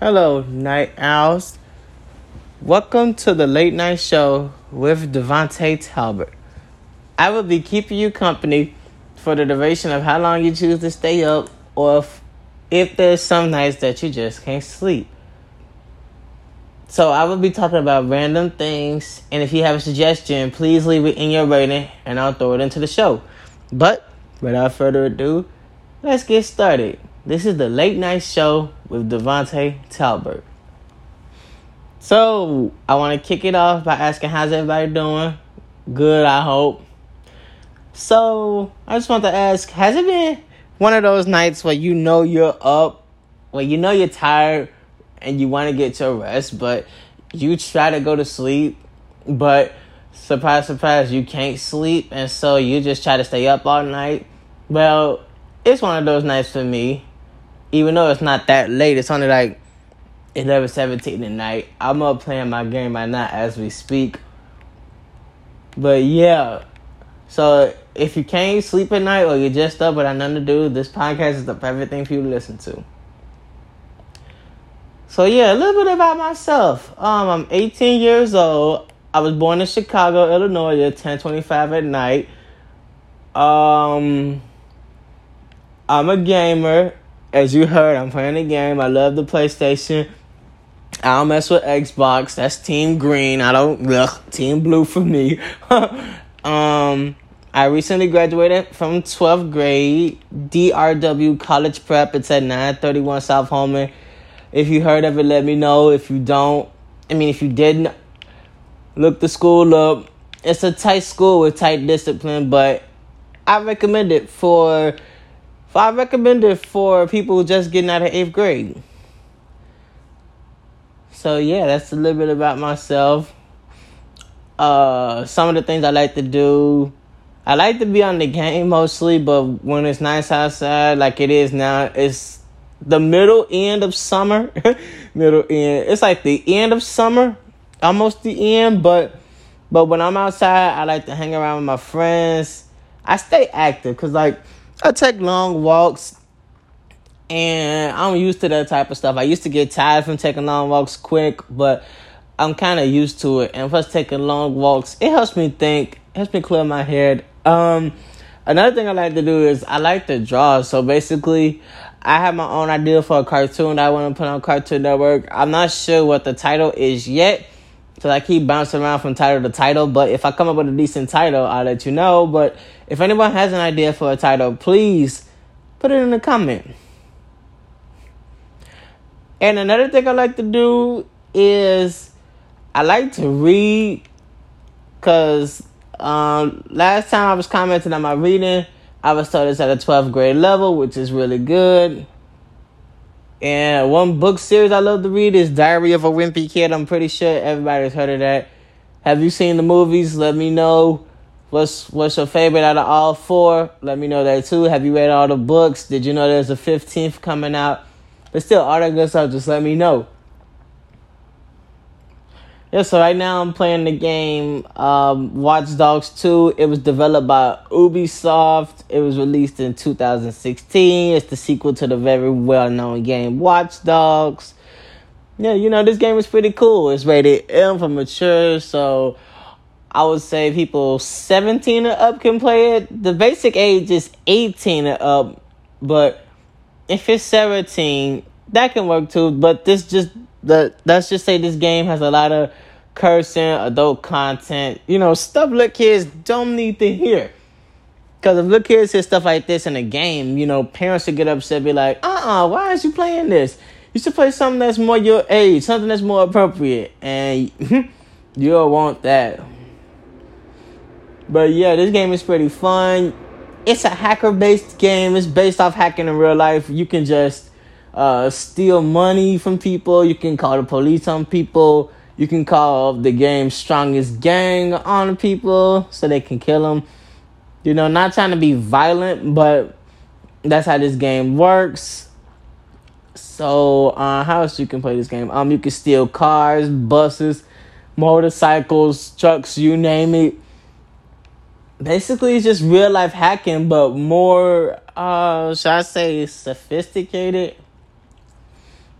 Hello, night owls. Welcome to the late night show with Devonte Talbert. I will be keeping you company for the duration of how long you choose to stay up, or if, if there's some nights that you just can't sleep. So I will be talking about random things, and if you have a suggestion, please leave it in your rating, and I'll throw it into the show. But without further ado, let's get started. This is the late night show with Devontae Talbert. So I want to kick it off by asking how's everybody doing? Good, I hope. So I just want to ask, has it been one of those nights where you know you're up, where you know you're tired and you want to get your rest, but you try to go to sleep, but surprise, surprise, you can't sleep, and so you just try to stay up all night? Well, it's one of those nights for me even though it's not that late, it's only like 11, 17 at night. I'm up playing my game right now as we speak. But yeah, so if you can't sleep at night or you're just up but nothing to do, this podcast is the perfect thing for you to listen to. So yeah, a little bit about myself. Um, I'm 18 years old. I was born in Chicago, Illinois at 10:25 at night. Um, I'm a gamer as you heard, I'm playing the game. I love the PlayStation. I don't mess with Xbox. That's Team Green. I don't ugh, Team Blue for me. um, I recently graduated from 12th grade, DRW College Prep. It's at 931 South Homan. If you heard of it, let me know. If you don't, I mean, if you didn't, look the school up. It's a tight school with tight discipline, but I recommend it for I recommend it for people just getting out of eighth grade. So yeah, that's a little bit about myself. Uh, some of the things I like to do. I like to be on the game mostly, but when it's nice outside, like it is now, it's the middle end of summer. middle end. It's like the end of summer, almost the end. But but when I'm outside, I like to hang around with my friends. I stay active because like I take long walks and I'm used to that type of stuff. I used to get tired from taking long walks quick, but I'm kind of used to it. And plus, taking long walks, it helps me think, helps me clear my head. Um, another thing I like to do is I like to draw. So basically, I have my own idea for a cartoon that I want to put on Cartoon Network. I'm not sure what the title is yet. So I keep bouncing around from title to title. But if I come up with a decent title, I'll let you know. But if anyone has an idea for a title, please put it in the comment. And another thing I like to do is I like to read because um, last time I was commenting on my reading, I was told it's at a 12th grade level, which is really good. And one book series I love to read is Diary of a Wimpy Kid. I'm pretty sure everybody's heard of that. Have you seen the movies? Let me know. What's what's your favorite out of all four? Let me know that too. Have you read all the books? Did you know there's a 15th coming out? But still, all that good stuff, just let me know. Yeah, so right now I'm playing the game um, Watch Dogs 2. It was developed by Ubisoft. It was released in 2016. It's the sequel to the very well known game Watch Dogs. Yeah, you know, this game is pretty cool. It's rated M for mature, so I would say people 17 and up can play it. The basic age is 18 and up, but if it's 17, that can work too. But this just the let's just say this game has a lot of cursing, adult content, you know, stuff little kids don't need to hear. Because if little kids hear stuff like this in a game, you know, parents would get upset, be like, uh uh-uh, uh, why is you playing this? You should play something that's more your age, something that's more appropriate. And you'll want that. But yeah, this game is pretty fun. It's a hacker based game. It's based off hacking in real life. You can just uh, steal money from people. You can call the police on people. You can call the game's strongest gang on people so they can kill them. You know, not trying to be violent, but that's how this game works. So, uh, how else you can play this game? Um, you can steal cars, buses, motorcycles, trucks, you name it basically it's just real life hacking but more uh should i say sophisticated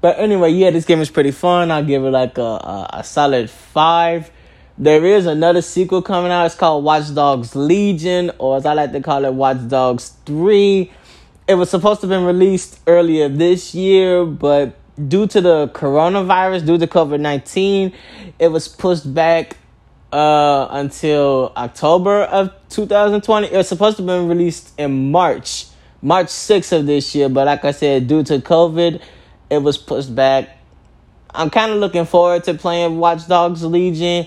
But anyway, yeah, this game is pretty fun. I'll give it like a, a, a solid five. There is another sequel coming out. It's called Watch Dogs Legion, or as I like to call it, Watch Dogs 3. It was supposed to have been released earlier this year, but due to the coronavirus, due to COVID 19, it was pushed back uh, until October of 2020. It was supposed to have been released in March, March 6th of this year, but like I said, due to COVID, it was pushed back. I'm kind of looking forward to playing Watch Dogs Legion,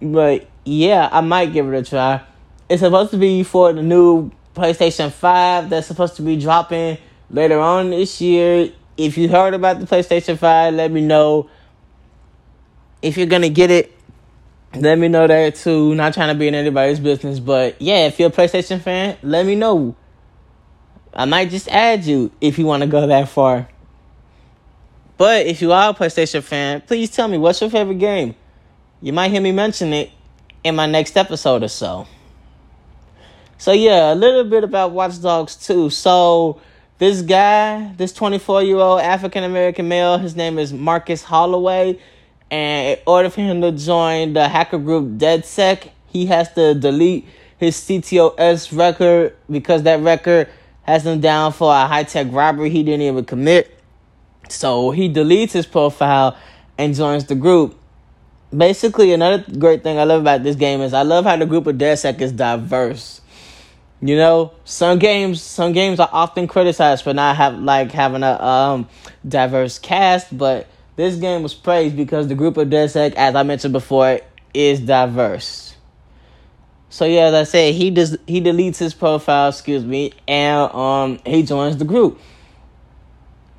but yeah, I might give it a try. It's supposed to be for the new PlayStation 5 that's supposed to be dropping later on this year. If you heard about the PlayStation 5, let me know. If you're gonna get it, let me know that too. Not trying to be in anybody's business, but yeah, if you're a PlayStation fan, let me know. I might just add you if you want to go that far. But if you are a PlayStation fan, please tell me what's your favorite game. You might hear me mention it in my next episode or so. So yeah, a little bit about Watch Dogs 2. So this guy, this 24 year old African American male, his name is Marcus Holloway. And in order for him to join the hacker group DedSec, he has to delete his CTOS record because that record has him down for a high tech robbery he didn't even commit. So he deletes his profile and joins the group. Basically, another great thing I love about this game is I love how the group of DedSec is diverse. You know, some games some games are often criticized for not have like having a um diverse cast, but this game was praised because the group of DedSec, as I mentioned before, is diverse. So yeah, as I said, he does he deletes his profile, excuse me, and um he joins the group.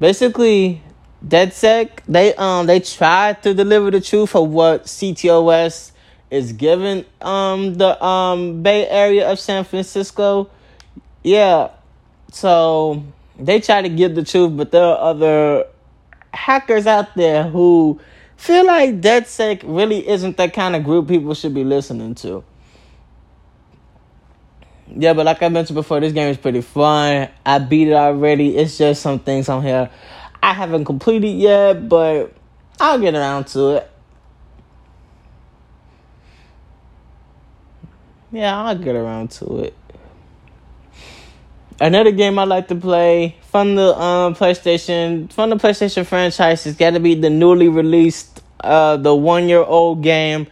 Basically, DedSec they um they tried to deliver the truth of what CTOS is given um the um Bay Area of San Francisco. Yeah. So they try to give the truth, but there are other hackers out there who feel like DedSec really isn't that kind of group people should be listening to. Yeah, but like I mentioned before, this game is pretty fun. I beat it already. It's just some things on here I haven't completed yet, but I'll get around to it. Yeah, I'll get around to it. Another game I like to play from the um, PlayStation from the PlayStation franchise has got to be the newly released uh, the one year old game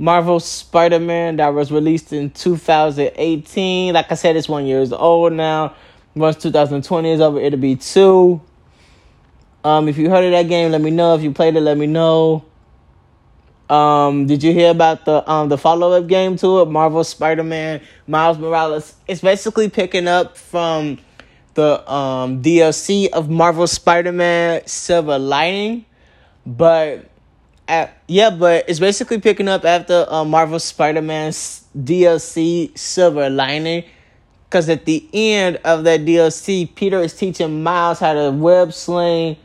Marvel Spider Man that was released in 2018. Like I said, it's one years old now. Once 2020 is over, it'll be two. Um, if you heard of that game, let me know. If you played it, let me know. Um, did you hear about the um the follow up game to it, Marvel Spider Man Miles Morales? It's basically picking up from the um DLC of Marvel Spider Man Silver Lining, but at, yeah, but it's basically picking up after uh, Marvel Spider Man's DLC Silver Lining. Because at the end of that DLC, Peter is teaching Miles how to web sling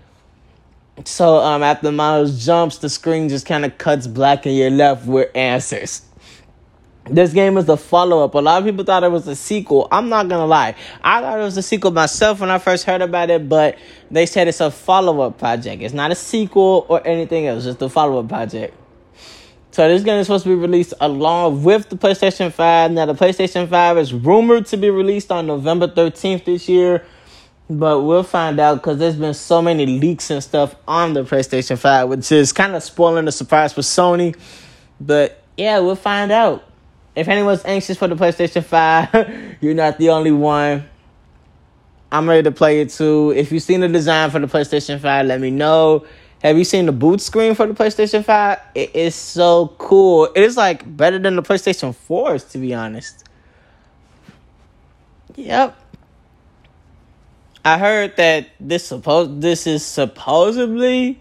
so um, after Miles jumps, the screen just kind of cuts black and you're left with answers. This game is the follow up. A lot of people thought it was a sequel. I'm not gonna lie. I thought it was a sequel myself when I first heard about it, but they said it's a follow up project. It's not a sequel or anything else, just a follow up project. So this game is supposed to be released along with the PlayStation 5. Now the PlayStation 5 is rumored to be released on November 13th this year. But we'll find out because there's been so many leaks and stuff on the PlayStation 5, which is kind of spoiling the surprise for Sony. But yeah, we'll find out. If anyone's anxious for the PlayStation 5, you're not the only one. I'm ready to play it too. If you've seen the design for the PlayStation 5, let me know. Have you seen the boot screen for the PlayStation 5? It is so cool. It is like better than the PlayStation 4s, to be honest. Yep. I heard that this suppose this is supposedly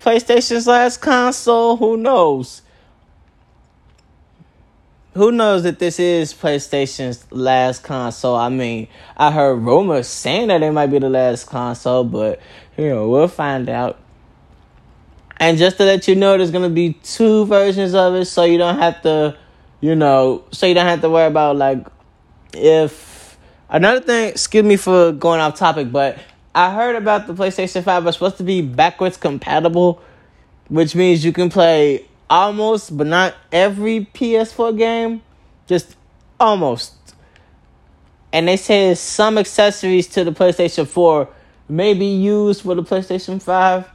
PlayStation's last console. Who knows? Who knows that this is PlayStation's last console? I mean, I heard rumors saying that it might be the last console, but you know, we'll find out. And just to let you know, there's gonna be two versions of it, so you don't have to, you know, so you don't have to worry about like if Another thing, excuse me for going off topic, but I heard about the PlayStation 5 It's supposed to be backwards compatible, which means you can play almost, but not every PS4 game. Just almost. And they say some accessories to the PlayStation 4 may be used for the PlayStation 5.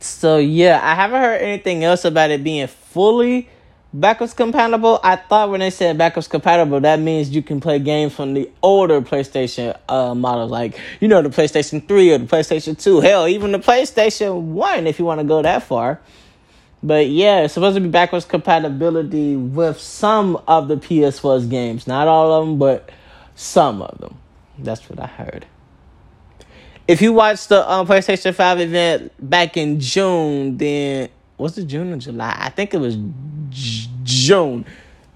So yeah, I haven't heard anything else about it being fully backwards compatible. I thought when they said backwards compatible, that means you can play games from the older PlayStation uh, models, like you know the PlayStation Three or the PlayStation Two. Hell, even the PlayStation One, if you want to go that far. But yeah, it's supposed to be backwards compatibility with some of the PS4's games, not all of them, but some of them. That's what I heard. If you watched the um, PlayStation 5 event back in June, then was it June or July? I think it was J- June.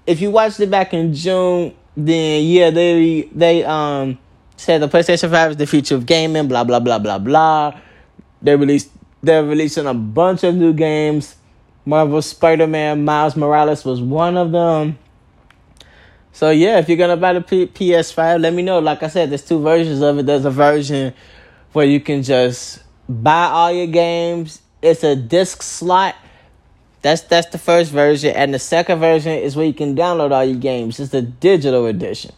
If you watched it back in June, then yeah, they they um said the PlayStation 5 is the future of gaming, blah blah blah blah blah. They released they're releasing a bunch of new games. Marvel Spider-Man Miles Morales was one of them. So yeah, if you're gonna buy the P- PS5, let me know. Like I said, there's two versions of it. There's a version where you can just buy all your games. It's a disc slot. That's that's the first version, and the second version is where you can download all your games. It's the digital edition.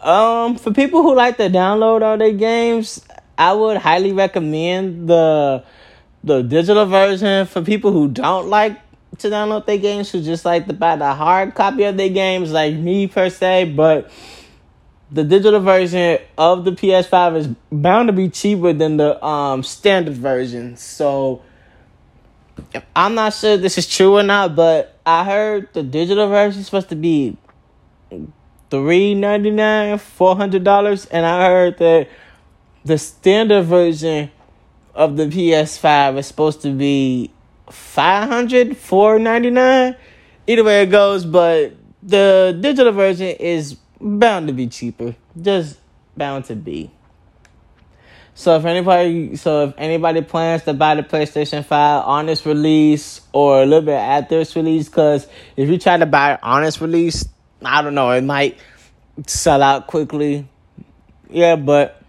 Um, for people who like to download all their games, I would highly recommend the the digital version. For people who don't like to download their games, who just like to buy the hard copy of their games, like me per se, but the digital version of the PS5 is bound to be cheaper than the um, standard version. So I'm not sure this is true or not, but I heard the digital version is supposed to be 399 $400 and I heard that the standard version of the PS5 is supposed to be 500 499 either way it goes but the digital version is bound to be cheaper. Just bound to be. So if anybody so if anybody plans to buy the PlayStation 5 on its release or a little bit after its release, because if you try to buy it on its release, I don't know, it might sell out quickly. Yeah, but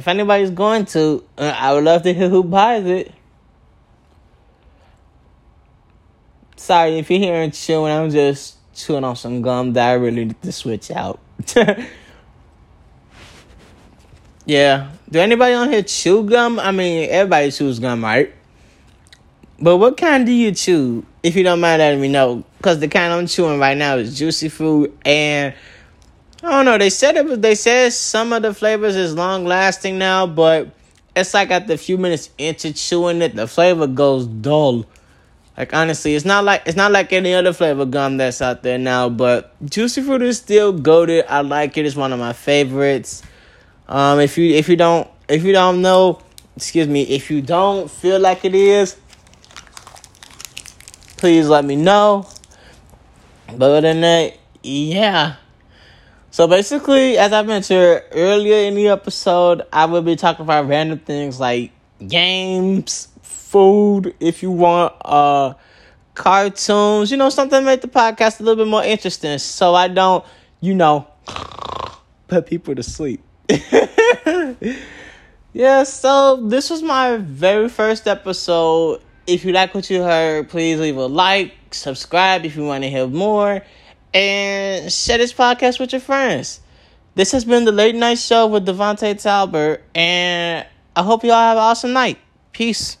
if anybody's going to, uh, I would love to hear who buys it. Sorry if you're hearing chewing, I'm just chewing on some gum that I really need to switch out. yeah. Do anybody on here chew gum? I mean, everybody chews gum, right? But what kind do you chew? If you don't mind letting me know. Because the kind I'm chewing right now is juicy fruit and I don't know. They said it was. They said some of the flavors is long lasting now, but it's like after a few minutes into chewing it, the flavor goes dull. Like honestly, it's not like it's not like any other flavor gum that's out there now, but Juicy Fruit is still goaded. I like it. It's one of my favorites. Um, if you if you don't if you don't know, excuse me, if you don't feel like it is, please let me know. But other than that, yeah. So basically, as I mentioned earlier in the episode, I will be talking about random things like games, food if you want, uh, cartoons, you know, something to make the podcast a little bit more interesting so I don't, you know, put people to sleep. yeah, so this was my very first episode. If you like what you heard, please leave a like, subscribe if you want to hear more, and share this podcast with your friends. This has been the late night show with Devontae Talbert, and I hope you all have an awesome night. Peace.